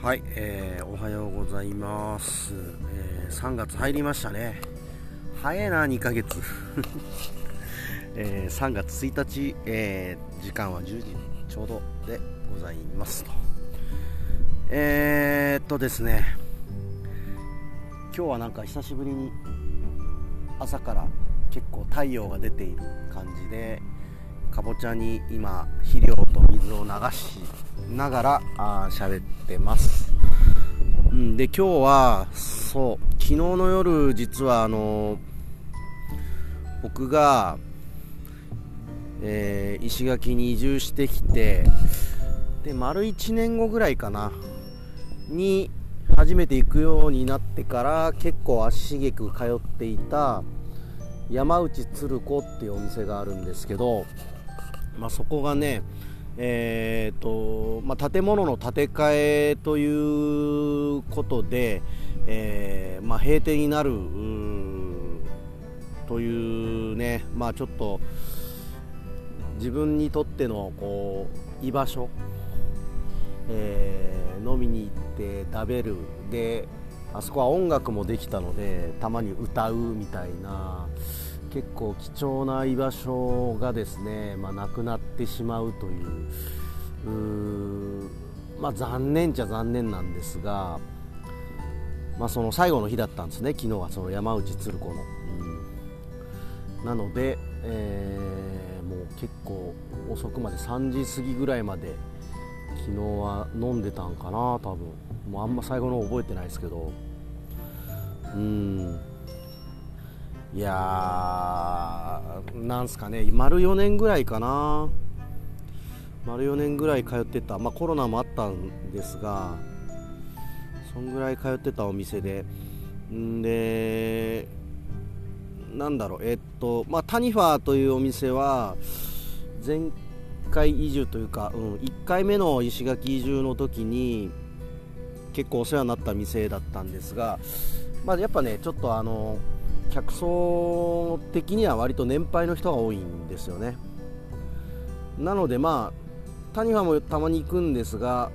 はい、えー、おはようございます、えー、3月入りましたね。早いな2ヶ月、えー、3月1日、えー、時間は10時ちょうどでございますと。えー、っとですね。今日はなんか久しぶりに朝から結構太陽が出ている感じでかぼちゃに今肥料と水を流しながら喋ってます、うん、で今日はそう昨日の夜実はあの僕が、えー、石垣に移住してきてで丸1年後ぐらいかなに初めて行くようになってから結構足しげく通っていた山内鶴子っていうお店があるんですけど、まあ、そこがねえーとまあ、建物の建て替えということで、えー、まあ、閉店になるというね、まあ、ちょっと自分にとってのこう居場所、えー、飲みに行って食べるであそこは音楽もできたのでたまに歌うみたいな。結構貴重な居場所がですね、まあ、なくなってしまうというまあ、残念じゃ残念なんですが、まあ、その最後の日だったんですね。昨日はその山内鶴子の、うん、なので、えー、もう結構遅くまで3時過ぎぐらいまで昨日は飲んでたんかな多分。もうあんま最後の覚えてないですけど。うん。いやーなんすかね。丸4年ぐらいかな。丸4年ぐらい通ってた、まあ、コロナもあったんですがそんぐらい通ってたお店で。んでなんだろう。えっとまあタニファーというお店は前回移住というか、うん、1回目の石垣移住の時に結構お世話になった店だったんですが、まあ、やっぱねちょっとあの客層的には割と年配の人が多いんですよね。なのでまあ谷川もたまに行くんですが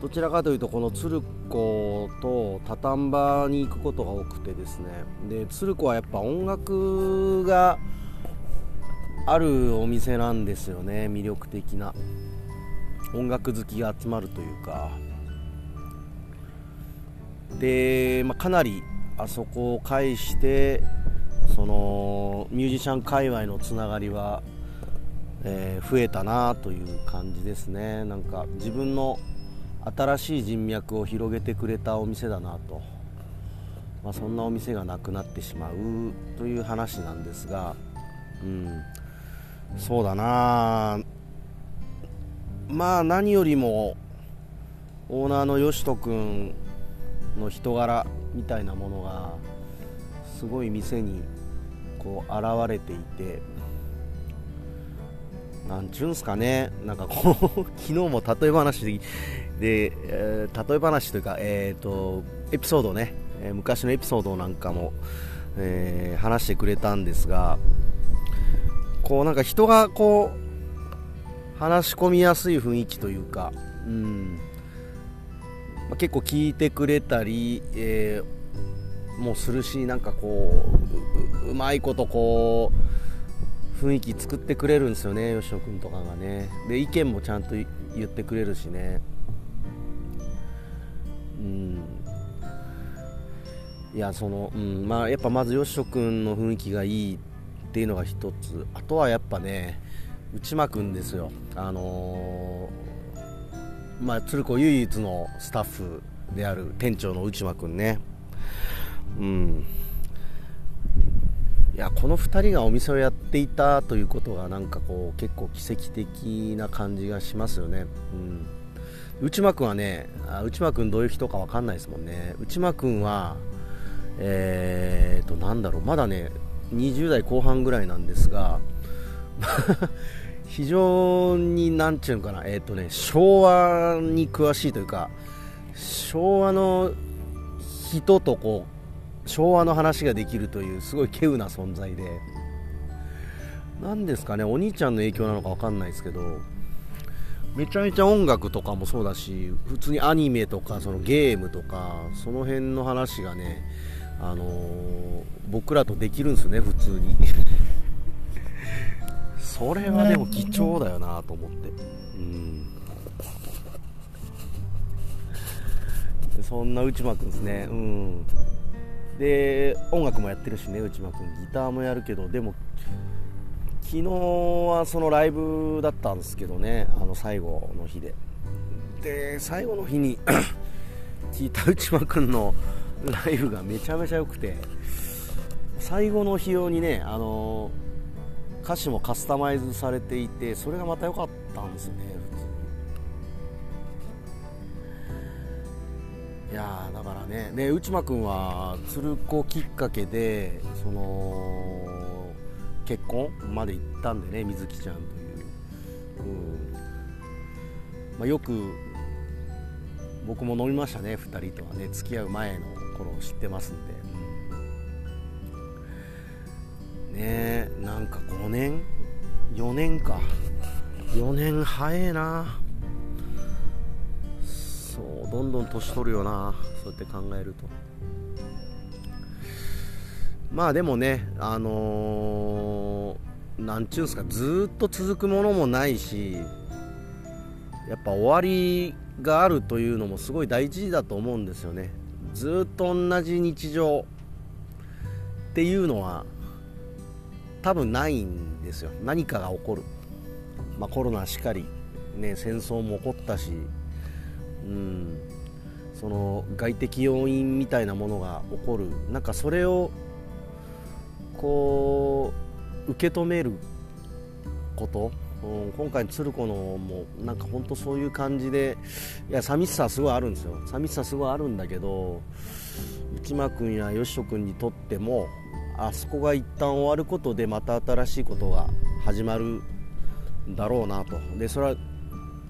どちらかというとこの鶴子とタタンバに行くことが多くてですね。で鶴子はやっぱ音楽があるお店なんですよね魅力的な。音楽好きが集まるというか。で、まあ、かなりあそこを介してそのミュージシャン界隈のつながりは、えー、増えたなという感じですね。なんか自分の新しい人脈を広げてくれたお店だなと、まあ、そんなお店がなくなってしまうという話なんですが、うん、そうだな。まあ何よりもオーナーのよしと君の人柄みたいなものがすごい店にこう現れていてなんちゅうんすかね。なんかこう 昨日も例え話でで、えー、例え話というか、えーと、エピソードね、え、昔のエピソードなんかも、えー、話してくれたんですがこうなんか人がこう話し込みやすい雰囲気というか、うん。まあ、結構聞いてくれたり、えー、もうするしなんかこううまいことこう雰囲気作ってくれるんですよね吉野君とかがね。で意見もちゃんと言ってくれるしね。うん。いやその、うん。まあ、やっぱまず吉野君の雰囲気がいいっていうのが一つ。あとはやっぱね内間君ですよ。あのーまあ、鶴子唯一のスタッフである店長の内間君ね。うん。いやこの2人がお店をやっていたということがなんかこう結構奇跡的な感じがしますよね、うん、内間君はね内間君どういう人か分かんないですもんね。内間君はえーとなんだろう。まだね20代後半ぐらいなんですが非常に何ていうのかな、えっ、ー、とね、昭和に詳しいというか、昭和の人とこう、昭和の話ができるという、すごい稀有な存在で、何ですかね、お兄ちゃんの影響なのか分かんないですけど、めちゃめちゃ音楽とかもそうだし普通にアニメとかそのゲームとかその辺の話がねあのー、僕らとできるんですね普通に。それはでも貴重だよなと思って。うん。そんな内間くんですね。うん。で音楽もやってるしね内間くん。ギターもやるけどでも昨日はそのライブだったんですけどねあの最後の日で。で最後の日に 聞いた内間くんのライブがめちゃめちゃ良くて最後の日用にねあの歌詞もカスタマイズされていてそれがまた良かったんですよねいやだからねで内間君は鶴子きっかけでその結婚まで行ったんでね水木ちゃんという、うん。まあ、よく僕も飲みましたね2人とはね。付き合う前の頃を知ってますんで、ねなんか5年4年か。4年早えな。そうどんどん年取るよな。そうやって考えると。まあでもねあのー、なんちゅうんすかずっと続くものもないしやっぱ終わりがあるというのもすごい大事だと思うんですよね。ずっと同じ日常っていうのは多分ないんですよ。何かが起こる、まあ、コロナしかり、ね、戦争も起こったし、うん、その外的要因みたいなものが起こる。なんかそれをこう受け止めること。うん、今回の鶴子のもなんか本当そういう感じでいや寂しさすごいあるんですよ。寂しさすごいあるんだけど内間君や吉人君にとってもあそこが一旦終わることでまた新しいことが始まるだろうなとでそれは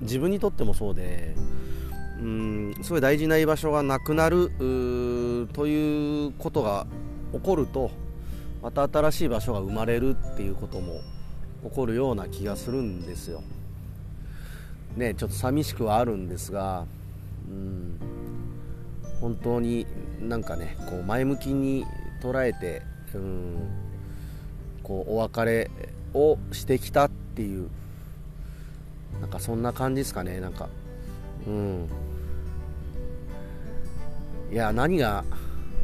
自分にとってもそうでうんすごい大事な居場所がなくなるということが起こるとまた新しい場所が生まれるっていうことも起こるような気がするんですよ。ねちょっと寂しくはあるんですが、うん、本当になんかねこう前向きに捉えて、うん、こうお別れをしてきたっていうなんかそんな感じですかねなんか。うん。いや何が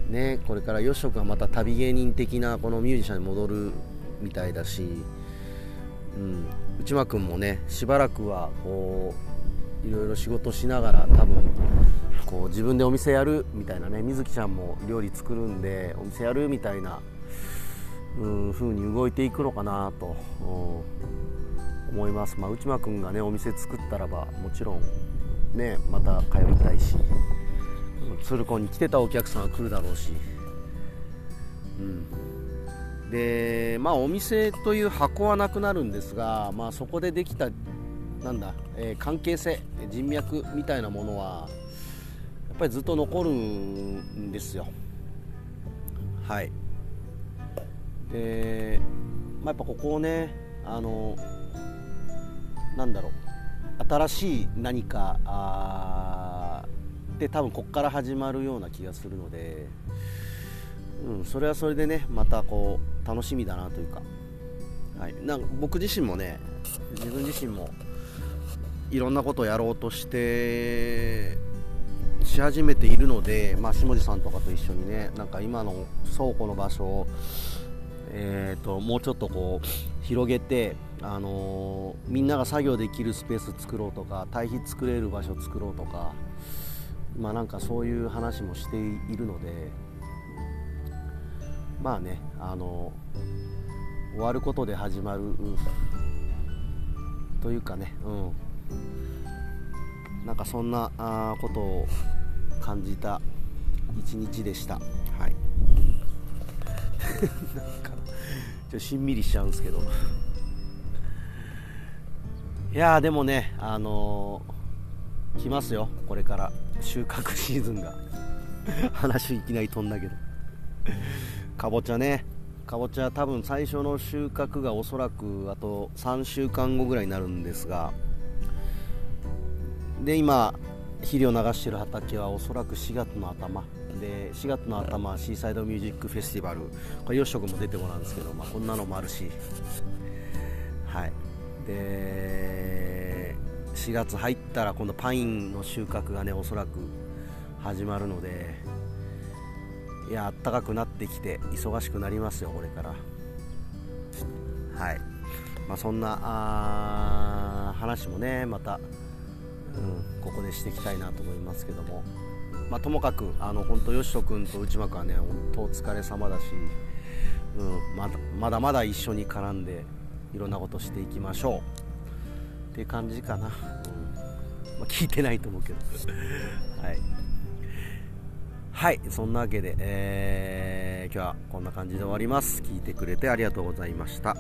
ねこれから吉くがまた旅芸人的なこのミュージシャンに戻るみたいだしうん、内間君もねしばらくはこういろいろ仕事しながら多分こう自分でお店やるみたいなね水木ちゃんも料理作るんでお店やるみたいな、うん、風に動いていくのかなと、思います、まあ、内間君がねお店作ったらばもちろんねまた通いたいし鶴子に来てたお客さんは来るだろうし、うん、でまあお店という箱はなくなるんですが、まあ、そこでできたなんだ、えー、関係性人脈みたいなものはやっぱりずっと残るんですよ。はい。で、まあ、やっぱここをねあのなんだろう新しい何かあで多分ここから始まるような気がするのでうん、それはそれでねまたこう楽しみだなというか,、はい、なんか僕自身もね自分自身もいろんなことをやろうとしてし始めているので、まあ、下地さんとかと一緒にねなんか今の倉庫の場所を、えーと、もうちょっとこう広げて、あのー、みんなが作業できるスペース作ろうとか堆肥作れる場所作ろうとか、まあ、なんかそういう話もしているので。まあねあの終わることで始まるというかねうんなんかそんなあことを感じた一日でしたはい ちょしんみりしちゃうんですけど。いやでもねあのー、来ますよこれから。収穫シーズンが。話いきなり飛んだけど。かぼちゃね。かぼちゃ多分最初の収穫がおそらくあと3週間後ぐらいになるんですが。で今肥料流してる畑はおそらく4月の頭。で4月の頭シーサイドミュージックフェスティバル。これ吉くも出てもらうんですけど、まあ、こんなのもあるし。はい。で4月入ったら今度パインの収穫がねおそらく始まるのでいやあったかくなってきて忙しくなりますよこれから。はい。まあ、そんな話もねまた、うん、ここでしていきたいなと思いますけども、まあ、ともかくあの本当吉人君と内間君はね本当お疲れ様だし、うん、まだまだまだ一緒に絡んでいろんなことしていきましょう。っていう感じかな、うん。まあ、聞いてないと思うけど。はい。はいそんなわけで、えー、今日はこんな感じで終わります。聞いてくれてありがとうございました。